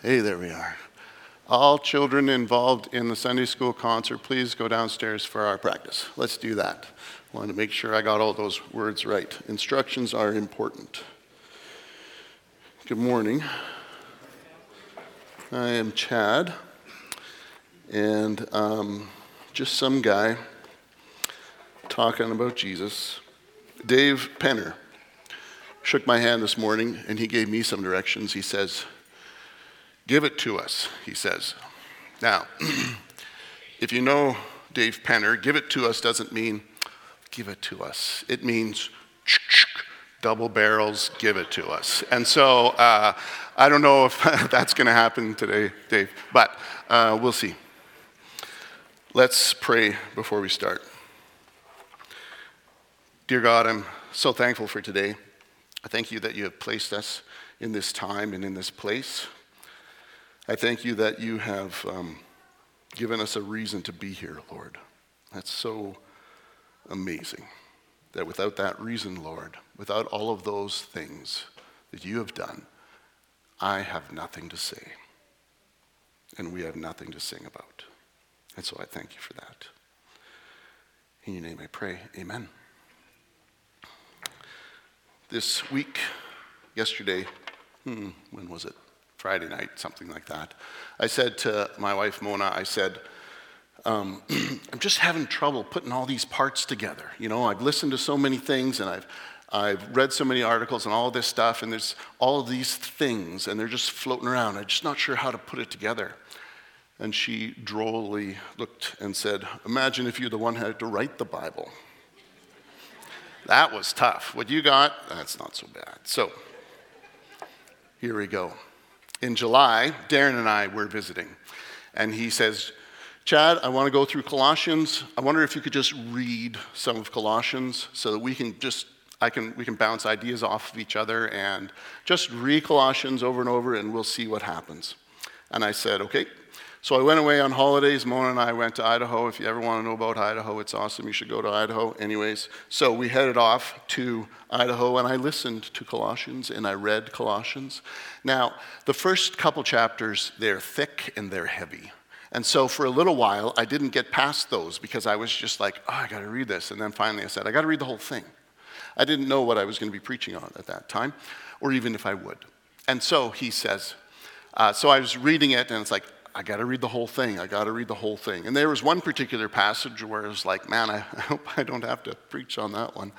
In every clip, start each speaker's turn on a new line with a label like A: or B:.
A: Hey, there we are. All children involved in the Sunday school concert, please go downstairs for our practice. Let's do that. I want to make sure I got all those words right. Instructions are important. Good morning. I am Chad, and um, just some guy talking about Jesus. Dave Penner shook my hand this morning, and he gave me some directions. He says, Give it to us, he says. Now, if you know Dave Penner, give it to us doesn't mean give it to us. It means double barrels, give it to us. And so uh, I don't know if that's going to happen today, Dave, but uh, we'll see. Let's pray before we start. Dear God, I'm so thankful for today. I thank you that you have placed us in this time and in this place. I thank you that you have um, given us a reason to be here, Lord. That's so amazing. That without that reason, Lord, without all of those things that you have done, I have nothing to say. And we have nothing to sing about. And so I thank you for that. In your name I pray. Amen. This week, yesterday, hmm, when was it? Friday night, something like that. I said to my wife Mona, I said, um, I'm just having trouble putting all these parts together. You know, I've listened to so many things and I've, I've read so many articles and all this stuff, and there's all of these things, and they're just floating around. I'm just not sure how to put it together. And she drolly looked and said, Imagine if you're the one who had to write the Bible. that was tough. What you got, that's not so bad. So, here we go in July, Darren and I were visiting, and he says, Chad, I want to go through Colossians. I wonder if you could just read some of Colossians so that we can just I can we can bounce ideas off of each other and just read Colossians over and over and we'll see what happens. And I said, okay. So I went away on holidays. Mona and I went to Idaho. If you ever want to know about Idaho, it's awesome. You should go to Idaho. Anyways, so we headed off to Idaho and I listened to Colossians and I read Colossians. Now, the first couple chapters, they're thick and they're heavy. And so for a little while, I didn't get past those because I was just like, oh, I got to read this. And then finally I said, I got to read the whole thing. I didn't know what I was going to be preaching on at that time, or even if I would. And so he says, uh, so I was reading it, and it's like, I got to read the whole thing. I got to read the whole thing. And there was one particular passage where it was like, man, I, I hope I don't have to preach on that one.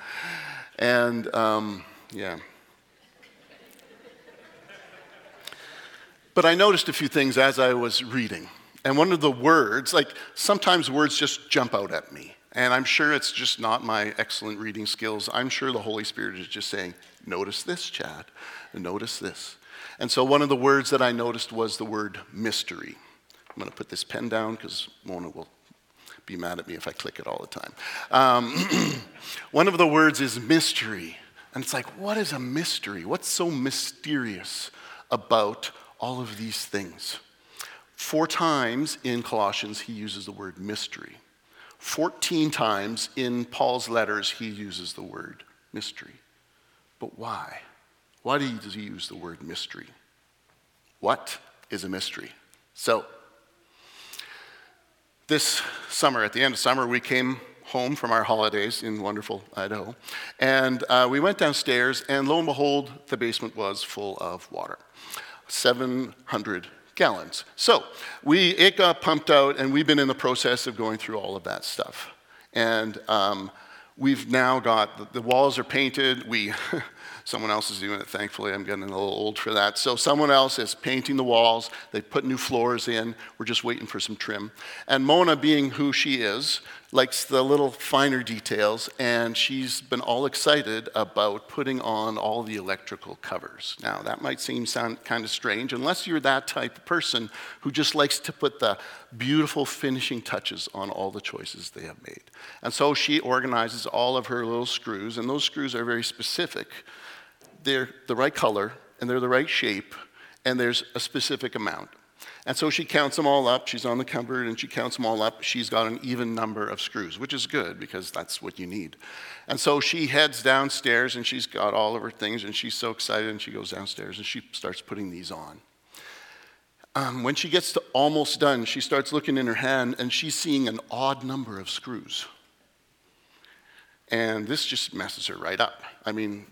A: And um, yeah. But I noticed a few things as I was reading. And one of the words, like sometimes words just jump out at me. And I'm sure it's just not my excellent reading skills. I'm sure the Holy Spirit is just saying, notice this, Chad, notice this. And so one of the words that I noticed was the word mystery. I'm going to put this pen down because Mona will be mad at me if I click it all the time. Um, one of the words is mystery. And it's like, what is a mystery? What's so mysterious about all of these things? Four times in Colossians, he uses the word mystery. 14 times in Paul's letters, he uses the word mystery. But why? Why does he use the word mystery? What is a mystery? So, this summer, at the end of summer, we came home from our holidays in wonderful Idaho. And uh, we went downstairs, and lo and behold, the basement was full of water 700 gallons. So we, it got pumped out, and we've been in the process of going through all of that stuff. And um, we've now got the, the walls are painted. We Someone else is doing it, thankfully. I'm getting a little old for that. So, someone else is painting the walls. They put new floors in. We're just waiting for some trim. And Mona, being who she is, likes the little finer details, and she's been all excited about putting on all the electrical covers. Now, that might seem sound kind of strange, unless you're that type of person who just likes to put the beautiful finishing touches on all the choices they have made. And so she organizes all of her little screws, and those screws are very specific they're the right color and they're the right shape and there's a specific amount. And so she counts them all up. She's on the cupboard and she counts them all up. She's got an even number of screws, which is good because that's what you need. And so she heads downstairs and she's got all of her things and she's so excited and she goes downstairs and she starts putting these on. Um, when she gets to almost done, she starts looking in her hand and she's seeing an odd number of screws. And this just messes her right up. I mean,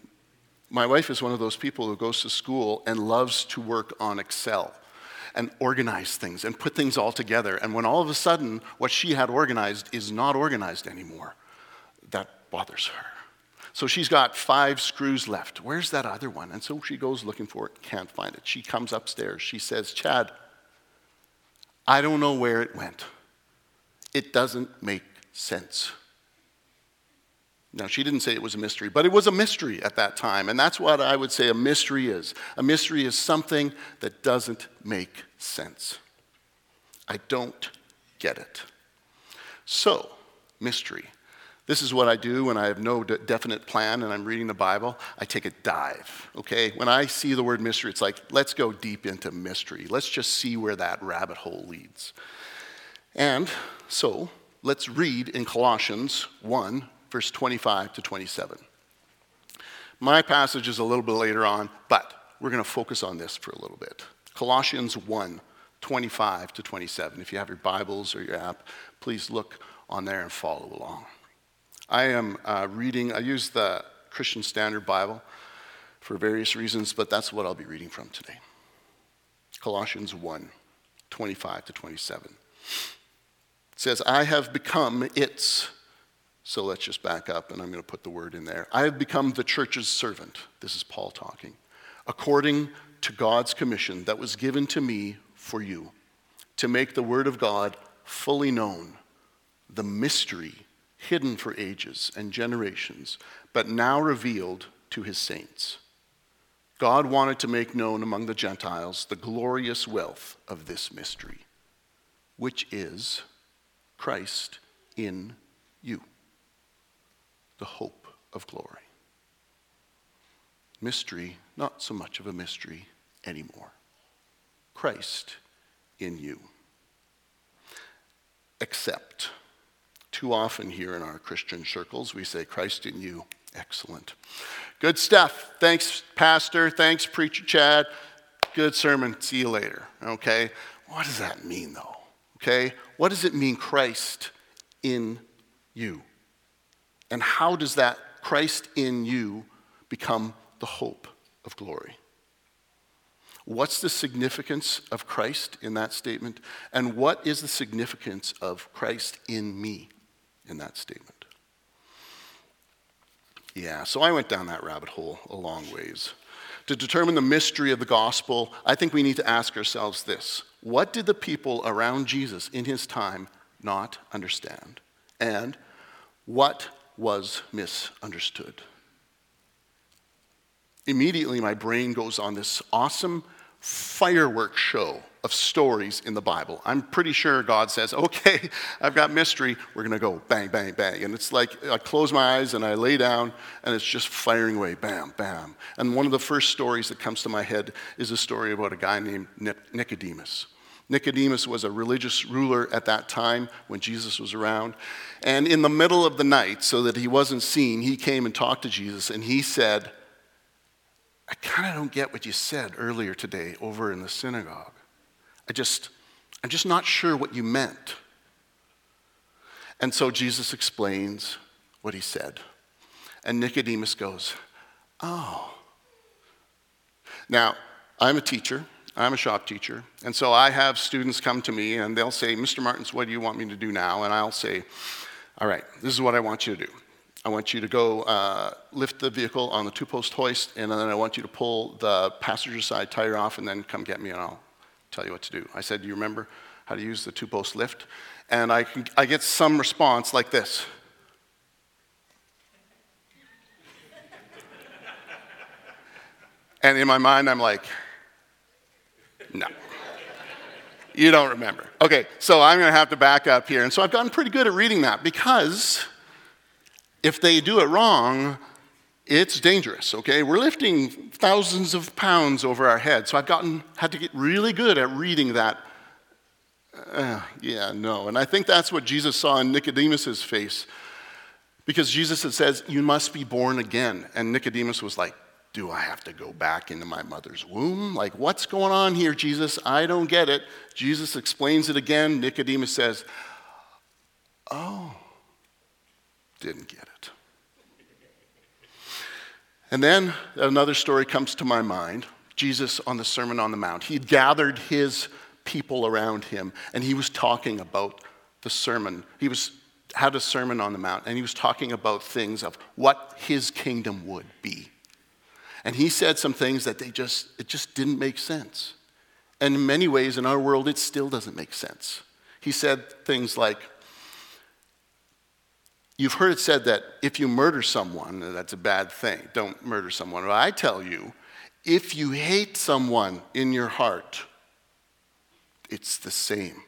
A: my wife is one of those people who goes to school and loves to work on Excel and organize things and put things all together. And when all of a sudden what she had organized is not organized anymore, that bothers her. So she's got five screws left. Where's that other one? And so she goes looking for it, can't find it. She comes upstairs. She says, Chad, I don't know where it went. It doesn't make sense. Now, she didn't say it was a mystery, but it was a mystery at that time. And that's what I would say a mystery is. A mystery is something that doesn't make sense. I don't get it. So, mystery. This is what I do when I have no definite plan and I'm reading the Bible. I take a dive, okay? When I see the word mystery, it's like, let's go deep into mystery. Let's just see where that rabbit hole leads. And so, let's read in Colossians 1, verse 25 to 27. My passage is a little bit later on, but we're going to focus on this for a little bit. Colossians 1, 25 to 27. If you have your Bibles or your app, please look on there and follow along. I am uh, reading, I use the Christian Standard Bible for various reasons, but that's what I'll be reading from today. Colossians 1 25 to 27. It says, I have become its. So let's just back up and I'm going to put the word in there. I have become the church's servant. This is Paul talking. According to God's commission that was given to me for you, to make the word of God fully known, the mystery hidden for ages and generations, but now revealed to his saints. God wanted to make known among the Gentiles the glorious wealth of this mystery, which is Christ in you, the hope of glory. Mystery, not so much of a mystery anymore. Christ in you. Except too often here in our Christian circles, we say, Christ in you. Excellent. Good stuff. Thanks, Pastor. Thanks, Preacher Chad. Good sermon. See you later. Okay? What does that mean, though? Okay? What does it mean, Christ in you? And how does that Christ in you become the hope of glory? What's the significance of Christ in that statement? And what is the significance of Christ in me? in that statement. Yeah, so I went down that rabbit hole a long ways. To determine the mystery of the gospel, I think we need to ask ourselves this What did the people around Jesus in his time not understand? And what was misunderstood? Immediately, my brain goes on this awesome fireworks show of stories in the Bible. I'm pretty sure God says, okay, I've got mystery. We're going to go bang, bang, bang. And it's like I close my eyes and I lay down and it's just firing away, bam, bam. And one of the first stories that comes to my head is a story about a guy named Nicodemus. Nicodemus was a religious ruler at that time when Jesus was around. And in the middle of the night, so that he wasn't seen, he came and talked to Jesus and he said, I kind of don't get what you said earlier today over in the synagogue. I just, I'm just not sure what you meant. And so Jesus explains what he said. And Nicodemus goes, Oh. Now, I'm a teacher. I'm a shop teacher. And so I have students come to me and they'll say, Mr. Martins, what do you want me to do now? And I'll say, All right, this is what I want you to do. I want you to go uh, lift the vehicle on the two post hoist, and then I want you to pull the passenger side tire off, and then come get me, and I'll tell you what to do. I said, Do you remember how to use the two post lift? And I, can, I get some response like this. and in my mind, I'm like, No. You don't remember. Okay, so I'm going to have to back up here. And so I've gotten pretty good at reading that because if they do it wrong, it's dangerous, okay? We're lifting thousands of pounds over our head. So I've gotten, had to get really good at reading that. Uh, yeah, no. And I think that's what Jesus saw in Nicodemus's face. Because Jesus had says, You must be born again. And Nicodemus was like, do I have to go back into my mother's womb? Like, what's going on here, Jesus? I don't get it. Jesus explains it again. Nicodemus says, Oh, didn't get it. And then another story comes to my mind Jesus on the Sermon on the Mount. He'd gathered his people around him and he was talking about the sermon. He was had a sermon on the mount and he was talking about things of what his kingdom would be. And he said some things that they just it just didn't make sense. And in many ways in our world it still doesn't make sense. He said things like You've heard it said that if you murder someone, that's a bad thing. Don't murder someone. But I tell you, if you hate someone in your heart, it's the same.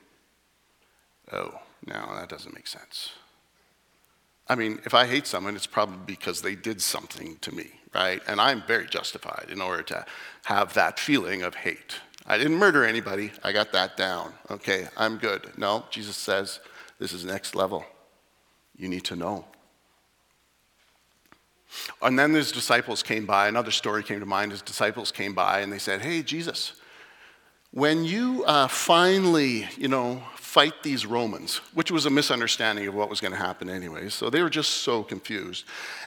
A: Oh, no, that doesn't make sense. I mean, if I hate someone, it's probably because they did something to me, right? And I'm very justified in order to have that feeling of hate. I didn't murder anybody, I got that down. Okay, I'm good. No, Jesus says this is next level. You need to know. And then his disciples came by. Another story came to mind. His disciples came by and they said, Hey, Jesus, when you uh, finally, you know, fight these Romans, which was a misunderstanding of what was going to happen anyway, so they were just so confused.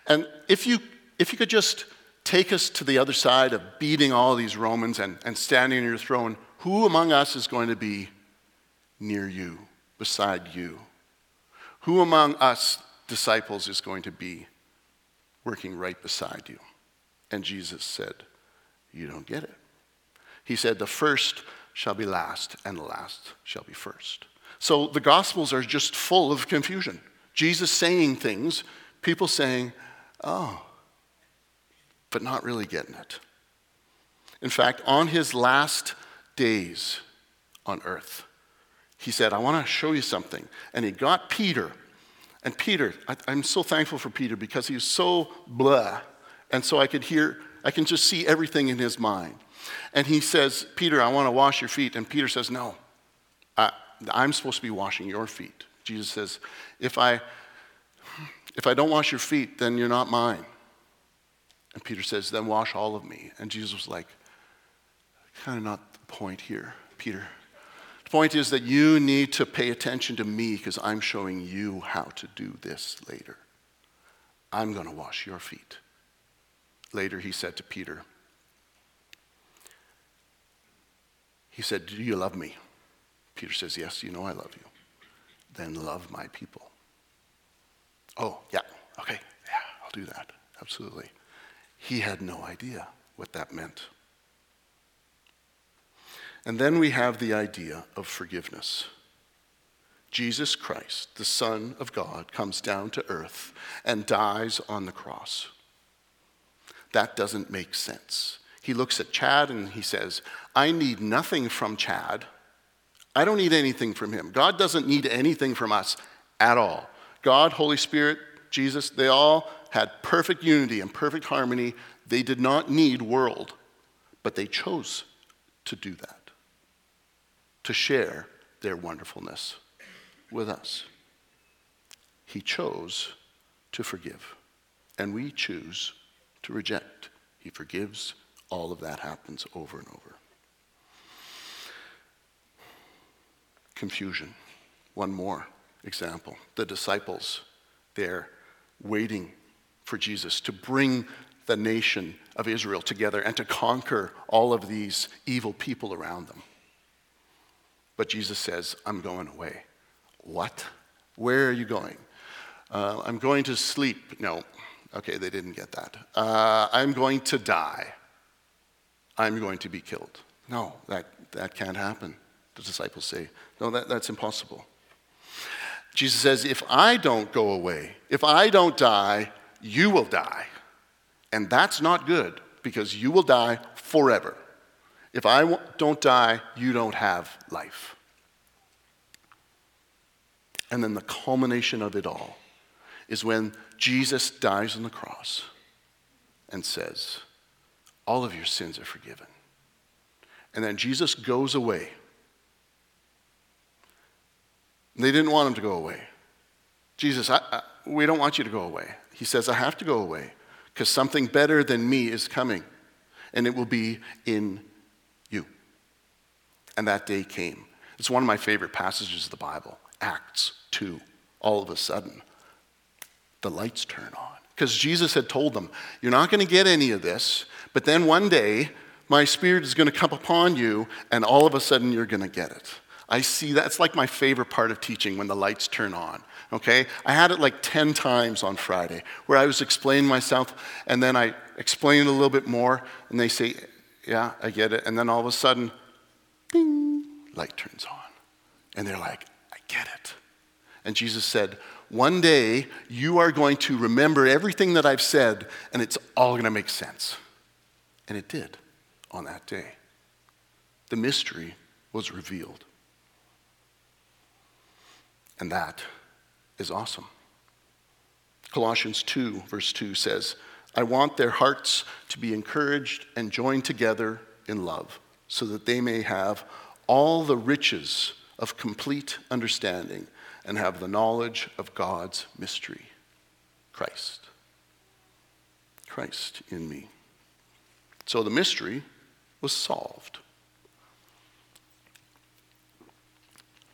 A: And if you, if you could just take us to the other side of beating all these Romans and, and standing on your throne, who among us is going to be near you, beside you? Who among us disciples is going to be working right beside you? And Jesus said, You don't get it. He said, The first shall be last, and the last shall be first. So the Gospels are just full of confusion. Jesus saying things, people saying, Oh, but not really getting it. In fact, on his last days on earth, he said, I want to show you something. And he got Peter. And Peter, I, am so thankful for Peter because he was so blah. And so I could hear, I can just see everything in his mind. And he says, Peter, I want to wash your feet. And Peter says, No, I, I'm supposed to be washing your feet. Jesus says, if I, if I don't wash your feet, then you're not mine. And Peter says, Then wash all of me. And Jesus was like, Kind of not the point here, Peter. The point is that you need to pay attention to me because I'm showing you how to do this later. I'm going to wash your feet. Later, he said to Peter, He said, Do you love me? Peter says, Yes, you know I love you. Then love my people. Oh, yeah, okay, yeah, I'll do that. Absolutely. He had no idea what that meant. And then we have the idea of forgiveness. Jesus Christ, the Son of God, comes down to earth and dies on the cross. That doesn't make sense. He looks at Chad and he says, I need nothing from Chad. I don't need anything from him. God doesn't need anything from us at all. God, Holy Spirit, Jesus, they all had perfect unity and perfect harmony. They did not need world, but they chose to do that to share their wonderfulness with us. He chose to forgive, and we choose to reject. He forgives. All of that happens over and over. Confusion. One more example. The disciples, they're waiting for Jesus to bring the nation of Israel together and to conquer all of these evil people around them. But Jesus says, I'm going away. What? Where are you going? Uh, I'm going to sleep. No. Okay, they didn't get that. Uh, I'm going to die. I'm going to be killed. No, that, that can't happen. The disciples say, No, that, that's impossible. Jesus says, If I don't go away, if I don't die, you will die. And that's not good because you will die forever. If I don't die, you don't have life. And then the culmination of it all is when Jesus dies on the cross and says, All of your sins are forgiven. And then Jesus goes away. They didn't want him to go away. Jesus, I, I, we don't want you to go away. He says, I have to go away because something better than me is coming, and it will be in you. And that day came. It's one of my favorite passages of the Bible, Acts 2. All of a sudden, the lights turn on. Because Jesus had told them, You're not going to get any of this, but then one day, my spirit is going to come upon you, and all of a sudden, you're going to get it. I see that. It's like my favorite part of teaching when the lights turn on. Okay? I had it like 10 times on Friday where I was explaining myself, and then I explained a little bit more, and they say, Yeah, I get it. And then all of a sudden, bing, light turns on. And they're like, I get it. And Jesus said, One day you are going to remember everything that I've said, and it's all going to make sense. And it did on that day. The mystery was revealed. And that is awesome. Colossians 2, verse 2 says, I want their hearts to be encouraged and joined together in love, so that they may have all the riches of complete understanding and have the knowledge of God's mystery Christ. Christ in me. So the mystery was solved.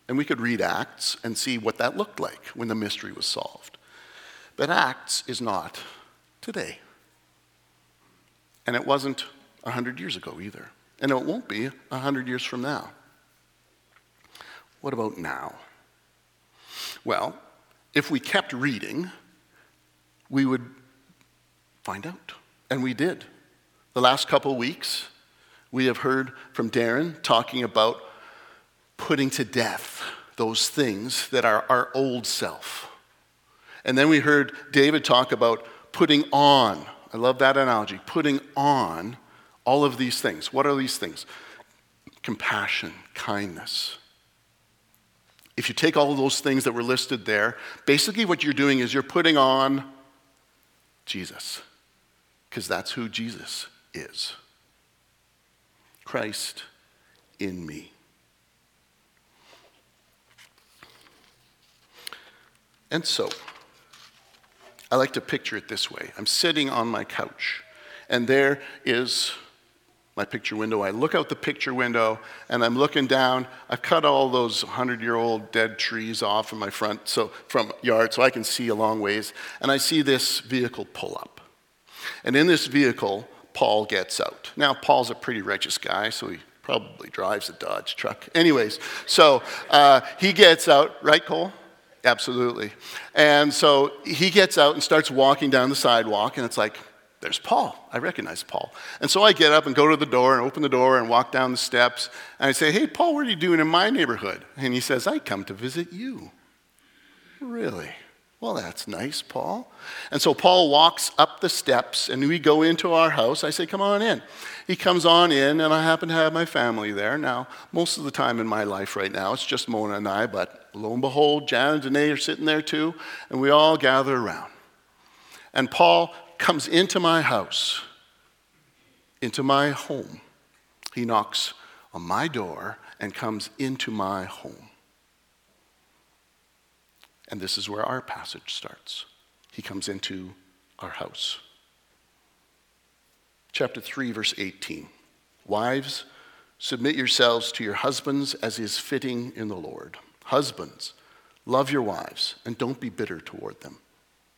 A: And we could read Acts and see what that looked like when the mystery was solved. But Acts is not today. And it wasn't 100 years ago either. And it won't be 100 years from now. What about now? Well, if we kept reading, we would find out. And we did. The last couple weeks, we have heard from Darren talking about putting to death those things that are our old self. And then we heard David talk about putting on. I love that analogy. Putting on all of these things. What are these things? Compassion, kindness. If you take all of those things that were listed there, basically what you're doing is you're putting on Jesus, because that's who Jesus is Christ in me. And so, I like to picture it this way I'm sitting on my couch, and there is my picture window. I look out the picture window, and I'm looking down. I've cut all those 100 year old dead trees off in my front so, from yard so I can see a long ways. And I see this vehicle pull up. And in this vehicle, Paul gets out. Now, Paul's a pretty righteous guy, so he probably drives a Dodge truck. Anyways, so uh, he gets out, right, Cole? Absolutely. And so he gets out and starts walking down the sidewalk, and it's like, there's Paul. I recognize Paul. And so I get up and go to the door and open the door and walk down the steps. And I say, Hey, Paul, what are you doing in my neighborhood? And he says, I come to visit you. Really? Well, that's nice, Paul. And so Paul walks up the steps and we go into our house. I say, Come on in. He comes on in, and I happen to have my family there. Now, most of the time in my life right now, it's just Mona and I, but lo and behold, Jan and Danae are sitting there too, and we all gather around. And Paul comes into my house, into my home. He knocks on my door and comes into my home. And this is where our passage starts. He comes into our house chapter 3, verse 18. Wives, submit yourselves to your husbands as is fitting in the Lord. Husbands, love your wives and don't be bitter toward them.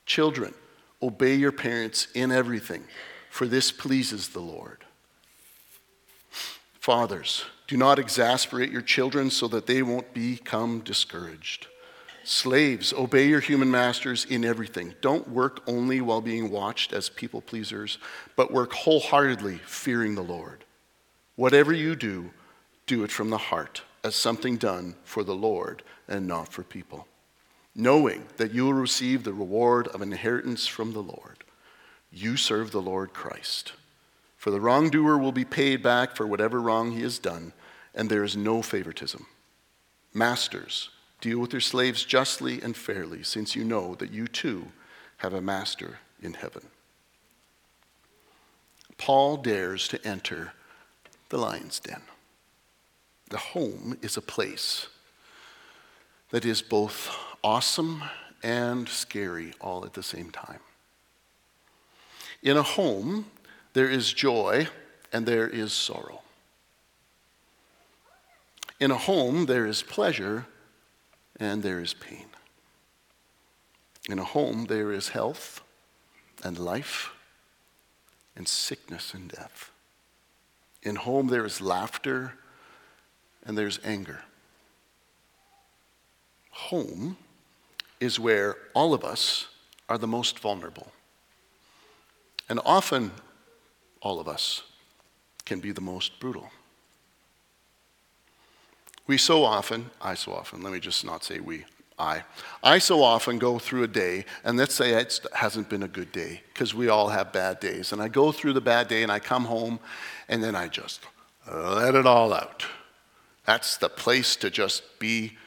A: Children, obey your parents in everything, for this pleases the Lord. Fathers, do not exasperate your children so that they won't become discouraged. Slaves, obey your human masters in everything. Don't work only while being watched as people pleasers, but work wholeheartedly, fearing the Lord. Whatever you do, do it from the heart, as something done for the Lord and not for people, knowing that you will receive the reward of inheritance from the Lord. You serve the Lord Christ. For the wrongdoer will be paid back for whatever wrong he has done, and there is no favoritism. Masters, Deal with your slaves justly and fairly, since you know that you too have a master in heaven. Paul dares to enter the lion's den. The home is a place that is both awesome and scary all at the same time. In a home, there is joy and there is sorrow. In a home, there is pleasure and there is pain. In a home, there is health and life and sickness and death. In home, there is laughter and there's anger. Home is where all of us are the most vulnerable. And often, all of us can be the most brutal. We so often, I so often, let me just not say we, I. I so often go through a day, and let's say it hasn't been a good day, because we all have bad days. And I go through the bad day, and I come home, and then I just let it all out. That's the place to just be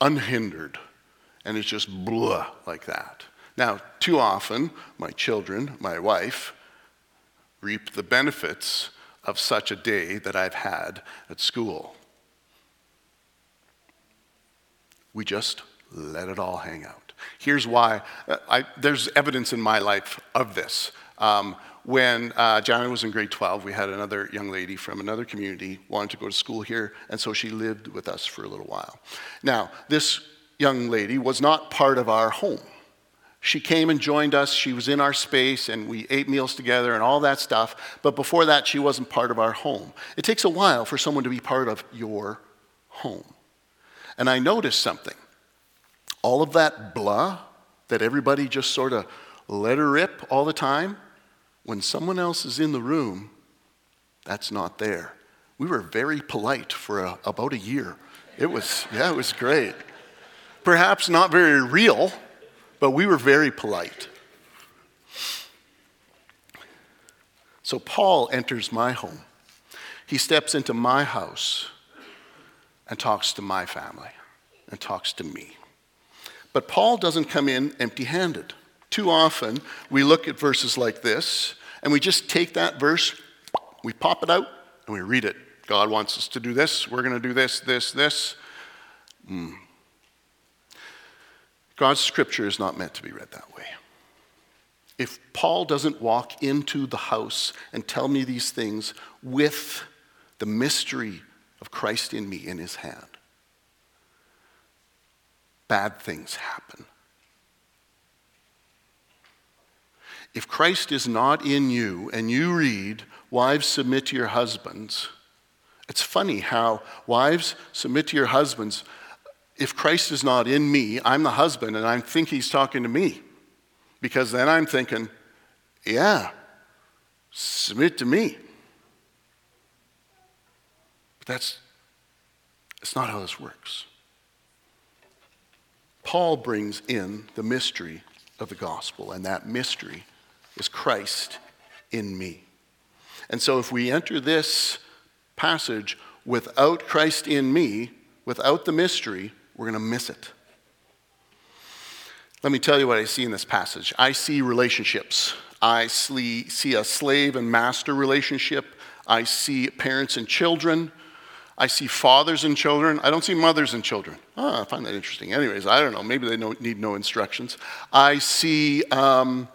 A: unhindered. And it's just blah like that. Now, too often, my children, my wife, reap the benefits of such a day that I've had at school. We just let it all hang out. Here's why uh, I, there's evidence in my life of this. Um, when uh, Johnny was in grade 12, we had another young lady from another community wanted to go to school here, and so she lived with us for a little while. Now, this young lady was not part of our home. She came and joined us. She was in our space, and we ate meals together and all that stuff. But before that, she wasn't part of our home. It takes a while for someone to be part of your home. And I noticed something all of that blah that everybody just sort of let her rip all the time, when someone else is in the room, that's not there. We were very polite for a, about a year. It was, yeah, it was great. Perhaps not very real, but we were very polite. So Paul enters my home. He steps into my house and talks to my family and talks to me. But Paul doesn't come in empty handed. Too often, we look at verses like this and we just take that verse, we pop it out, and we read it. God wants us to do this. We're going to do this, this, this. Mm. God's scripture is not meant to be read that way. If Paul doesn't walk into the house and tell me these things with the mystery of Christ in me in his hand, bad things happen. If Christ is not in you and you read, Wives, submit to your husbands, it's funny how wives submit to your husbands. If Christ is not in me, I'm the husband and I think he's talking to me. Because then I'm thinking, yeah, submit to me. That's, that's not how this works. Paul brings in the mystery of the gospel, and that mystery is Christ in me. And so if we enter this passage without Christ in me, without the mystery, we're going to miss it. Let me tell you what I see in this passage. I see relationships. I see a slave and master relationship. I see parents and children. I see fathers and children. I don't see mothers and children. Oh, I find that interesting. Anyways, I don't know. Maybe they don't need no instructions. I see um,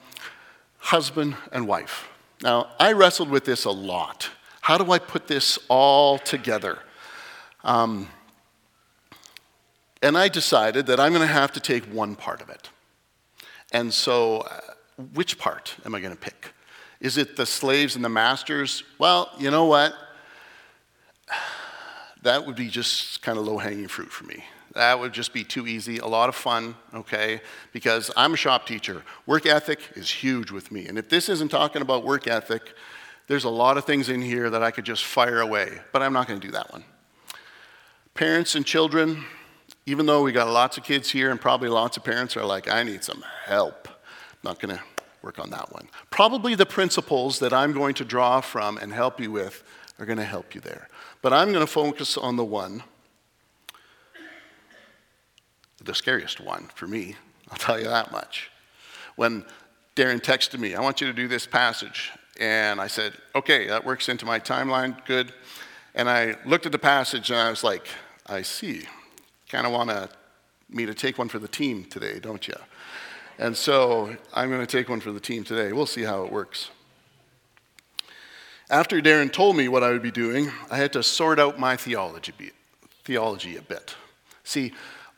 A: husband and wife. Now, I wrestled with this a lot. How do I put this all together? Um, and I decided that I'm going to have to take one part of it. And so, uh, which part am I going to pick? Is it the slaves and the masters? Well, you know what? That would be just kind of low hanging fruit for me. That would just be too easy, a lot of fun, okay? Because I'm a shop teacher. Work ethic is huge with me. And if this isn't talking about work ethic, there's a lot of things in here that I could just fire away, but I'm not to do that one. Parents and children, even though we got lots of kids here and probably lots of parents are like, I need some help. I'm Not to work on that one. Probably the principles that I'm going to draw from and help you with are going to help you there. But I'm going to focus on the one, the scariest one for me, I'll tell you that much. When Darren texted me, I want you to do this passage. And I said, okay, that works into my timeline, good. And I looked at the passage and I was like, I see. Kind of want me to take one for the team today, don't you? And so I'm going to take one for the team today. We'll see how it works. After Darren told me what I would be doing, I had to sort out my theology, theology a bit. See,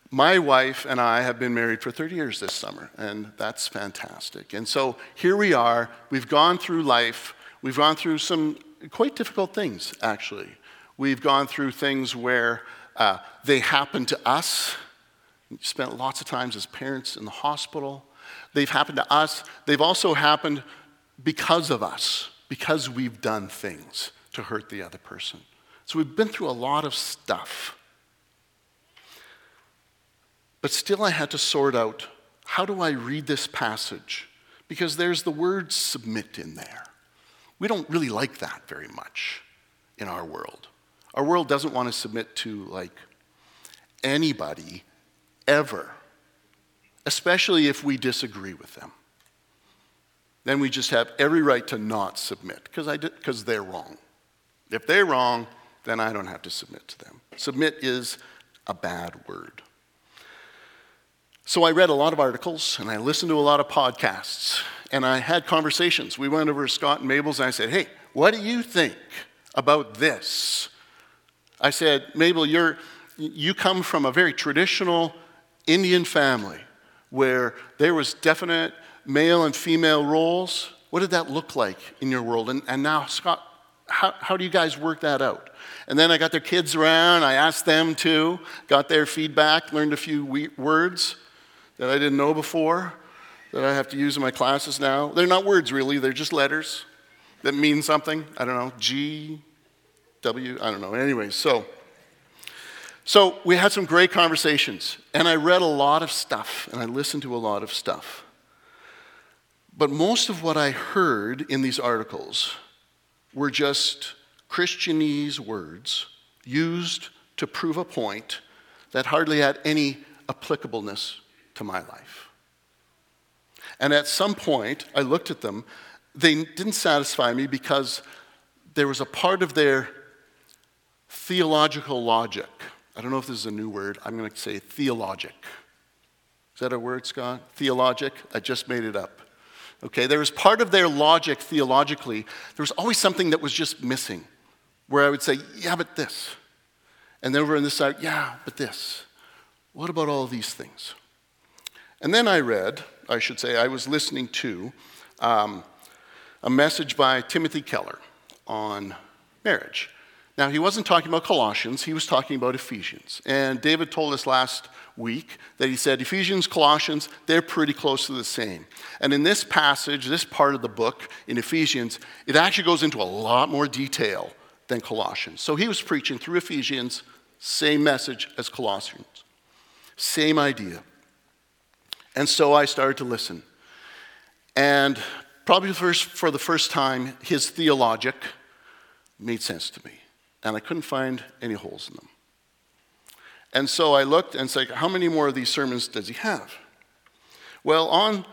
A: my wife and I have been married for 30 years this summer, and that's fantastic. And so here we are. We've gone through life. We've gone through some quite difficult things, actually. We've gone through things where uh, they happened to us. We spent lots of times as parents in the hospital. They've happened to us. They've also happened because of us, because we've done things to hurt the other person. So we've been through a lot of stuff. But still, I had to sort out how do I read this passage? Because there's the word submit in there. We don't really like that very much in our world. Our world doesn't want to submit to like anybody ever, especially if we disagree with them. Then we just have every right to not submit because they're wrong. If they're wrong, then I don't have to submit to them. Submit is a bad word. So I read a lot of articles and I listened to a lot of podcasts and I had conversations. We went over to Scott and Mabel's and I said, Hey, what do you think about this? I said, Mabel, you're, you come from a very traditional Indian family where there was definite male and female roles. What did that look like in your world? And, and now, Scott, how, how do you guys work that out? And then I got their kids around. I asked them to, got their feedback, learned a few words that I didn't know before that I have to use in my classes now. They're not words really, they're just letters that mean something. I don't know, G, W, I don't know. Anyway, so so we had some great conversations, and I read a lot of stuff, and I listened to a lot of stuff. But most of what I heard in these articles were just Christianese words used to prove a point that hardly had any applicableness to my life. And at some point, I looked at them. They didn't satisfy me because there was a part of their theological logic. I don't know if this is a new word. I'm going to say theologic. Is that a word, Scott? Theologic? I just made it up. Okay, there was part of their logic theologically, there was always something that was just missing, where I would say, yeah, but this. And then over on this side, yeah, but this. What about all these things? And then I read, I should say, I was listening to um, a message by Timothy Keller on marriage. Now, he wasn't talking about Colossians, he was talking about Ephesians. And David told us last week that he said Ephesians, Colossians, they're pretty close to the same. And in this passage, this part of the book in Ephesians, it actually goes into a lot more detail than Colossians. So he was preaching through Ephesians, same message as Colossians, same idea. And so I started to listen. And probably first, for the first time, his theologic made sense to me. And I couldn't find any holes in them. And so I looked and said, how many more of these sermons does he have? Well, on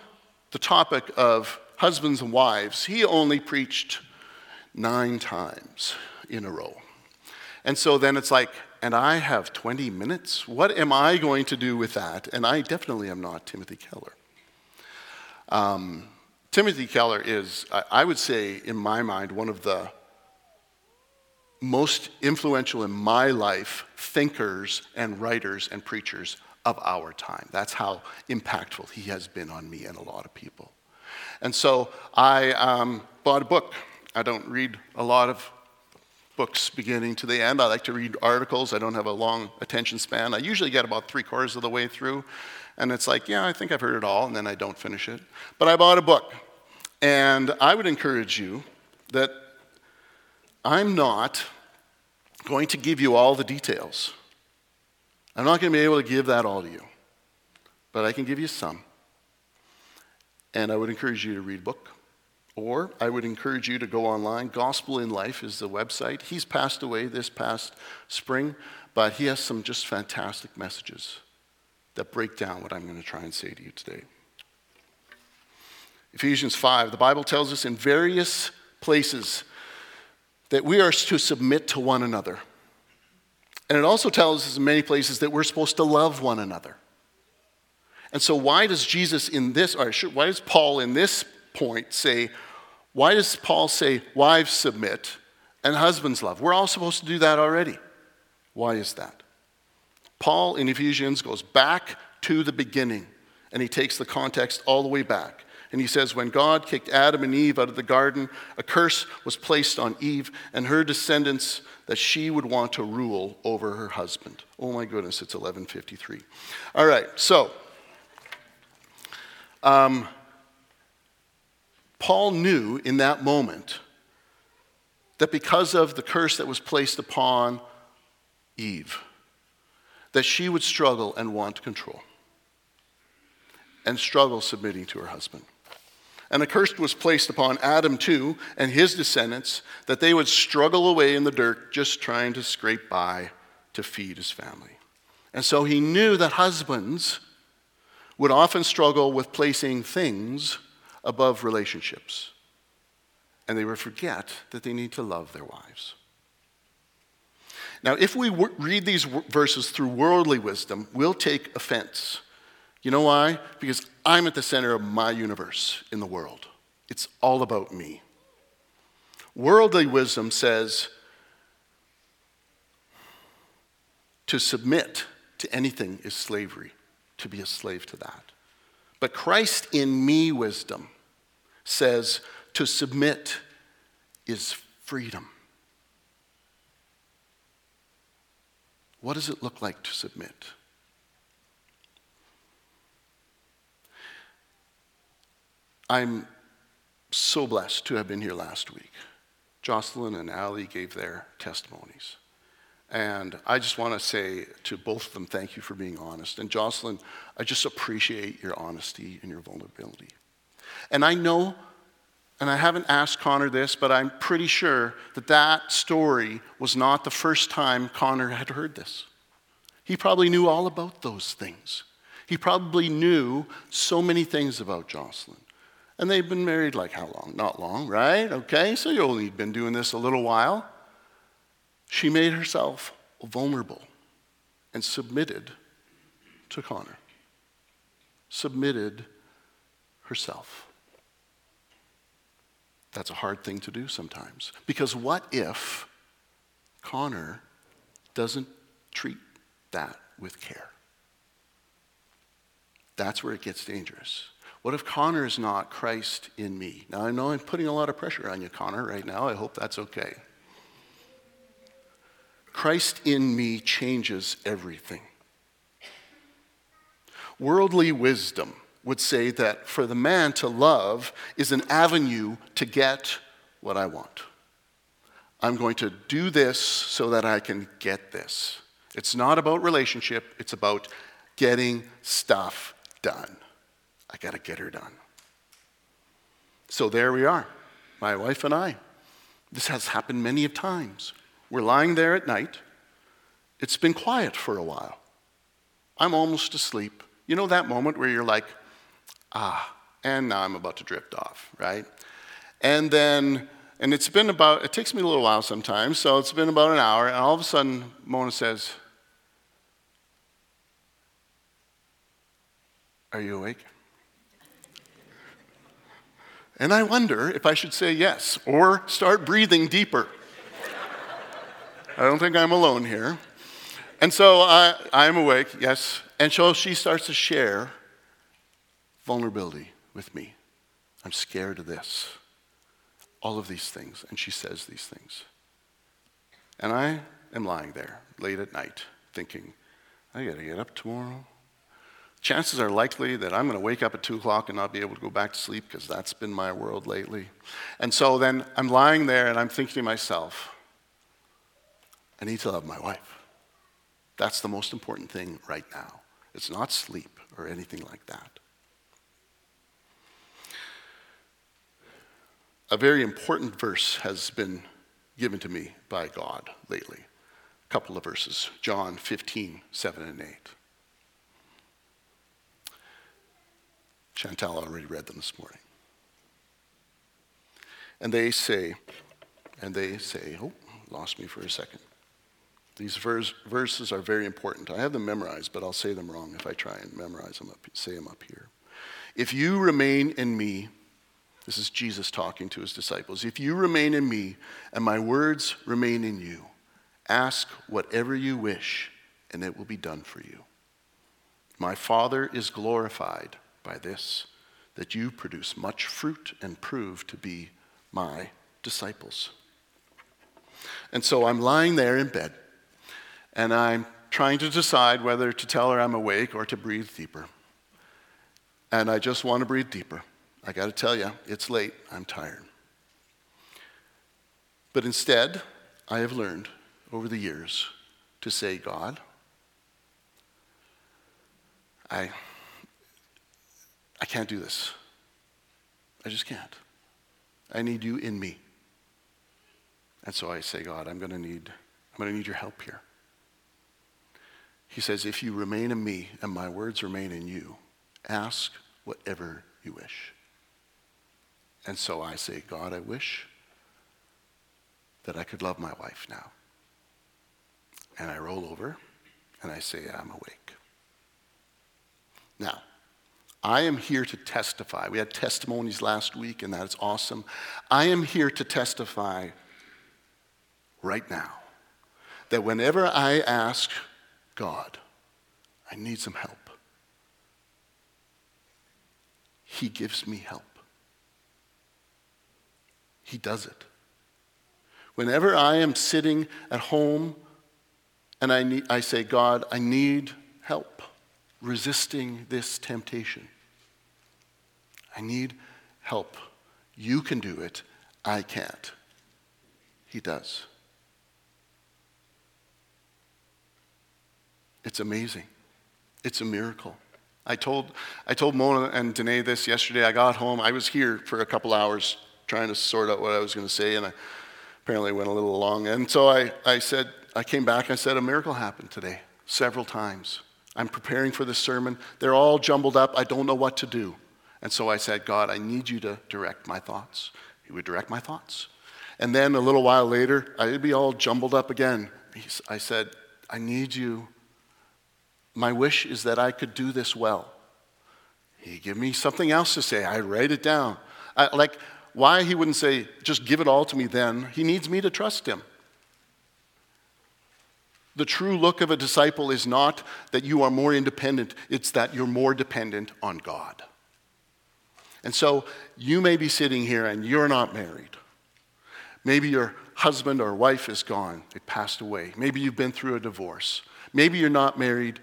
A: the topic of husbands and wives, he only preached nine times in a row. And so then it's like, and I have 20 minutes? What am I going to do with that? And I definitely am not Timothy Keller. Um, Timothy Keller is, I would say, in my mind, one of the most influential in my life thinkers and writers and preachers of our time. That's how impactful he has been on me and a lot of people. And so I um, bought a book. I don't read a lot of books beginning to the end. I like to read articles. I don't have a long attention span. I usually get about three quarters of the way through, and it's like, yeah, I think I've heard it all, and then I don't finish it. But I bought a book, and I would encourage you that I'm not going to give you all the details. I'm not going to be able to give that all to you, but I can give you some. And I would encourage you to read a book. Or I would encourage you to go online. Gospel in Life is the website. He's passed away this past spring, but he has some just fantastic messages that break down what I'm going to try and say to you today. Ephesians 5, the Bible tells us in various places that we are to submit to one another. And it also tells us in many places that we're supposed to love one another. And so, why does Jesus in this, or why does Paul in this point say, Why does Paul say, wives submit and husbands love? We're all supposed to do that already. Why is that? Paul in Ephesians goes back to the beginning and he takes the context all the way back. And he says, When God kicked Adam and Eve out of the garden, a curse was placed on Eve and her descendants that she would want to rule over her husband. Oh my goodness, it's 1153. All right, so um, Paul knew in that moment that because of the curse that was placed upon Eve, that she would struggle and want control and struggle submitting to her husband. And a curse was placed upon Adam too and his descendants that they would struggle away in the dirt just trying to scrape by to feed his family. And so he knew that husbands would often struggle with placing things above relationships. And they would forget that they need to love their wives. Now, if we read these verses through worldly wisdom, we'll take offense. You know why? Because I'm at the center of my universe in the world. It's all about me. Worldly wisdom says to submit to anything is slavery, to be a slave to that. But Christ in me wisdom says to submit is freedom. What does it look like to submit? I'm so blessed to have been here last week. Jocelyn and Ali gave their testimonies. And I just want to say to both of them, thank you for being honest. And Jocelyn, I just appreciate your honesty and your vulnerability. And I know, and I haven't asked Connor this, but I'm pretty sure that that story was not the first time Connor had heard this. He probably knew all about those things. He probably knew so many things about Jocelyn. And they've been married like how long? Not long, right? Okay, so you've only been doing this a little while. She made herself vulnerable and submitted to Connor. Submitted herself. That's a hard thing to do sometimes. Because what if Connor doesn't treat that with care? That's where it gets dangerous. What if Connor is not Christ in me? Now, I know I'm putting a lot of pressure on you, Connor, right now. I hope that's okay. Christ in me changes everything. Worldly wisdom would say that for the man to love is an avenue to get what I want. I'm going to do this so that I can get this. It's not about relationship, it's about getting stuff done. I got to get her done. So there we are, my wife and I. This has happened many of times. We're lying there at night. It's been quiet for a while. I'm almost asleep. You know that moment where you're like, ah, and now I'm about to drift off, right? And then, and it's been about, it takes me a little while sometimes, so it's been about an hour, and all of a sudden, Mona says, Are you awake? And I wonder if I should say yes or start breathing deeper. I don't think I'm alone here. And so I, I'm awake, yes. And so she starts to share vulnerability with me. I'm scared of this. All of these things. And she says these things. And I am lying there late at night thinking, I got to get up tomorrow chances are likely that I'm going to wake up at 2 o'clock and not be able to go back to sleep because that's been my world lately. And so then I'm lying there and I'm thinking to myself, I need to love my wife. That's the most important thing right now. It's not sleep or anything like that. A very important verse has been given to me by God lately. A couple of verses John 15, 7 and 8. Chantal already read them this morning. And they say, and they say, oh, lost me for a second. These verse, verses are very important. I have them memorized, but I'll say them wrong if I try and memorize them up, say them up here. If you remain in me, This is Jesus talking to his disciples. If you remain in me and my words remain in you, ask whatever you wish, and it will be done for you. My Father is glorified by this, that you produce much fruit and prove to be my disciples. And so I'm lying there in bed, and I'm trying to decide whether to tell her I'm awake or to breathe deeper. And I just want to breathe deeper. I got to tell you, it's late. I'm tired. But instead, I have learned over the years to say, God, I, I can't do this. I just can't. I need you in me. And so I say, God, I'm going to need, I'm going to need your help here. He says, if you remain in me and my words remain in you, ask whatever you wish. And so I say, God, I wish that I could love my wife now. And I roll over and I say, I'm awake. Now, I am here to testify. We had testimonies last week, and that is awesome. I am here to testify right now that whenever I ask God, I need some help, He gives me help. He does it. Whenever I am sitting at home and I, need, I say, God, I need help resisting this temptation. I need help. You can do it. I can't. He does. It's amazing. It's a miracle. I told, I told Mona and Danae this yesterday. I got home. I was here for a couple hours trying to sort out what I was going to say, and I apparently went a little long. And so I, I said, I came back and I said, a miracle happened today, several times. I'm preparing for this sermon. They're all jumbled up. I don't know what to do. And so I said, God, I need you to direct my thoughts. He would direct my thoughts. And then a little while later, I'd be all jumbled up again. I said, I need you. My wish is that I could do this well. He give me something else to say. I write it down. I, like why he wouldn't say, just give it all to me then. He needs me to trust him. The true look of a disciple is not that you are more independent, it's that you're more dependent on God. And so you may be sitting here and you're not married. Maybe your husband or wife is gone, they passed away. Maybe you've been through a divorce. Maybe you're not married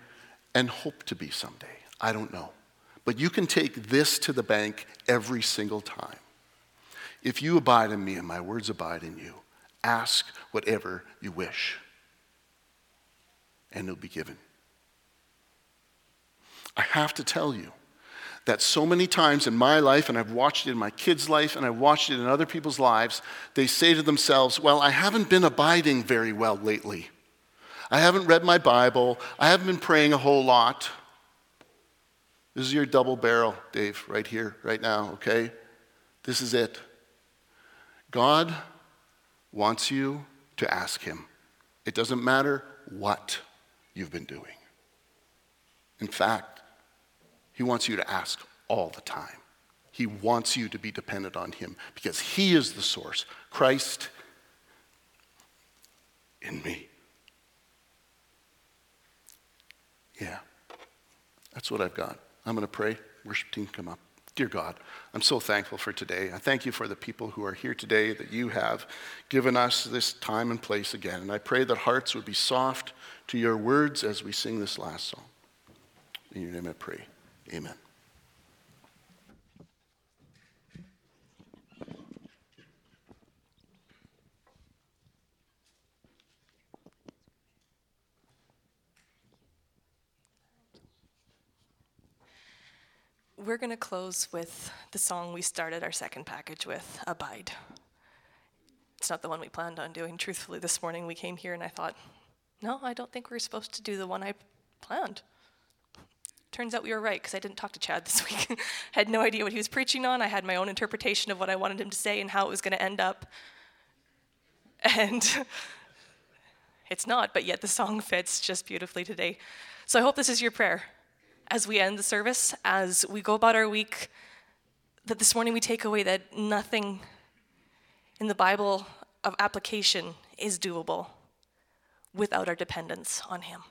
A: and hope to be someday. I don't know. But you can take this to the bank every single time. If you abide in me and my words abide in you, ask whatever you wish, and it'll be given. I have to tell you, that so many times in my life, and I've watched it in my kids' life, and I've watched it in other people's lives, they say to themselves, Well, I haven't been abiding very well lately. I haven't read my Bible. I haven't been praying a whole lot. This is your double barrel, Dave, right here, right now, okay? This is it. God wants you to ask Him. It doesn't matter what you've been doing. In fact, he wants you to ask all the time. He wants you to be dependent on Him because He is the source. Christ in me. Yeah, that's what I've got. I'm going to pray. Worship team, come up. Dear God, I'm so thankful for today. I thank you for the people who are here today, that you have given us this time and place again. And I pray that hearts would be soft to your words as we sing this last song. In your name I pray. Amen.
B: We're going to close with the song we started our second package with, Abide. It's not the one we planned on doing. Truthfully, this morning we came here and I thought, no, I don't think we're supposed to do the one I planned. Turns out we were right because I didn't talk to Chad this week. I had no idea what he was preaching on. I had my own interpretation of what I wanted him to say and how it was going to end up. And it's not, but yet the song fits just beautifully today. So I hope this is your prayer as we end the service, as we go about our week, that this morning we take away that nothing in the Bible of application is doable without our dependence on Him.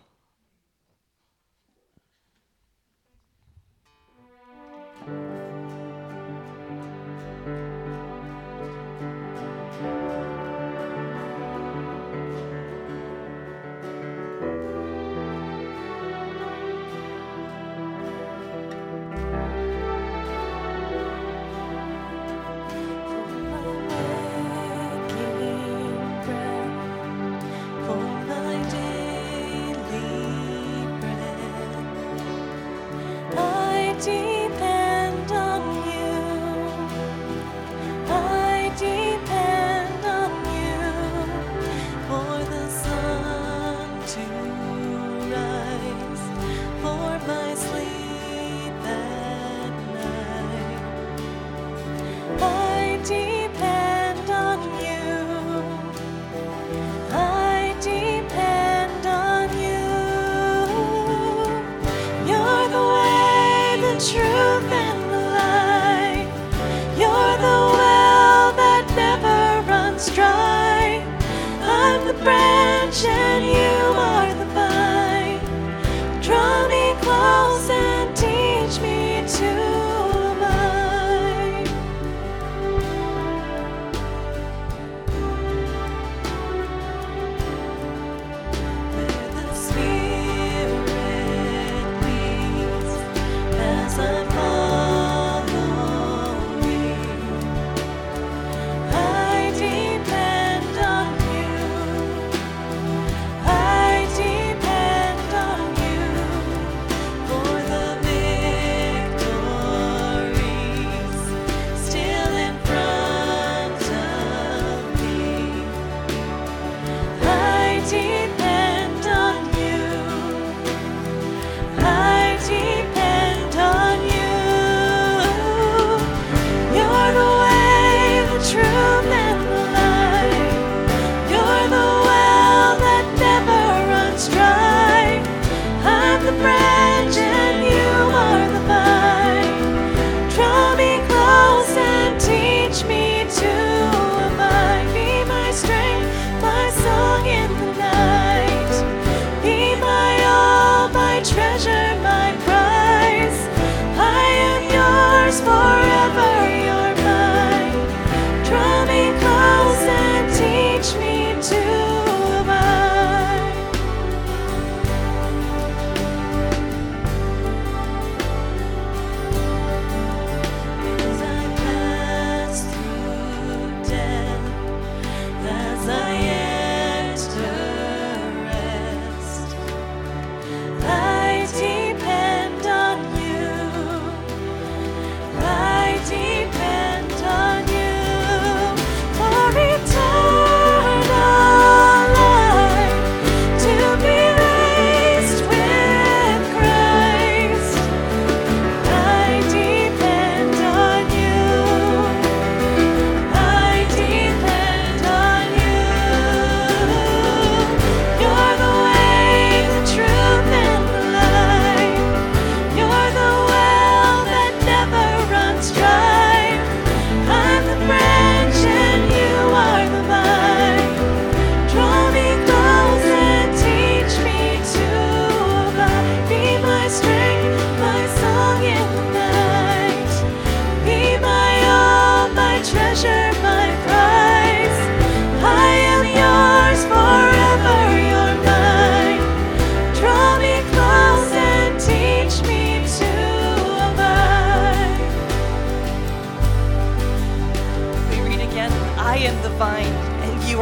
B: breath.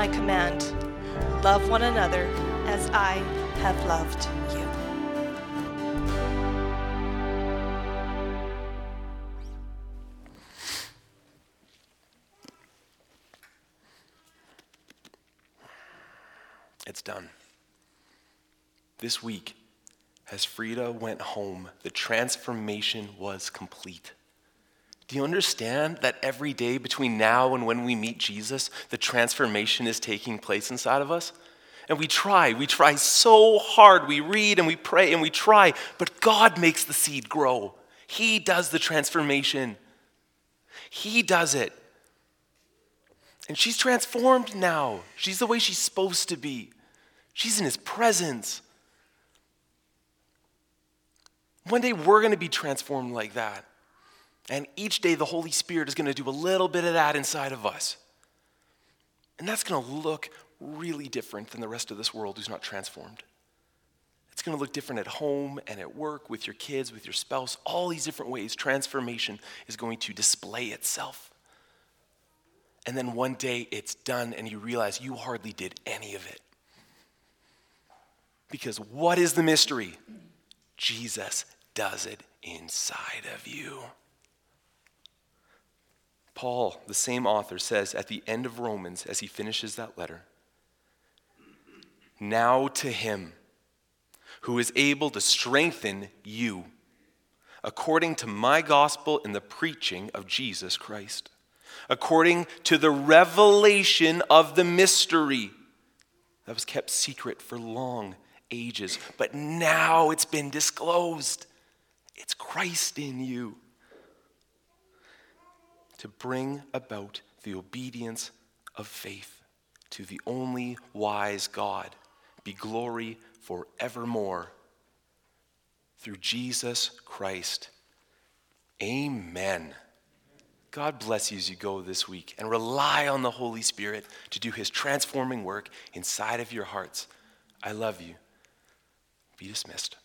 B: my command love one another as I have loved you.
C: It's done. This week, as Frida went home, the transformation was complete. Do you understand that every day between now and when we meet Jesus, the transformation is taking place inside of us? And we try, we try so hard. We read and we pray and we try, but God makes the seed grow. He does the transformation. He does it. And she's transformed now. She's the way she's supposed to be. She's in His presence. One day we're going to be transformed like that. And each day the Holy Spirit is going to do a little bit of that inside of us. And that's going to look really different than the rest of this world who's not transformed. It's going to look different at home and at work, with your kids, with your spouse, all these different ways. Transformation is going to display itself. And then one day it's done and you realize you hardly did any of it. Because what is the mystery? Jesus does it inside of you. Paul, the same author, says at the end of Romans, as he finishes that letter, Now to him who is able to strengthen you, according to my gospel in the preaching of Jesus Christ, according to the revelation of the mystery that was kept secret for long ages, but now it's been disclosed. It's Christ in you to bring about the obedience of faith to the only wise God. Be glory forevermore through Jesus Christ. Amen. God bless you as you go this week and rely on the Holy Spirit to do his transforming work inside of your hearts. I love you. Be dismissed.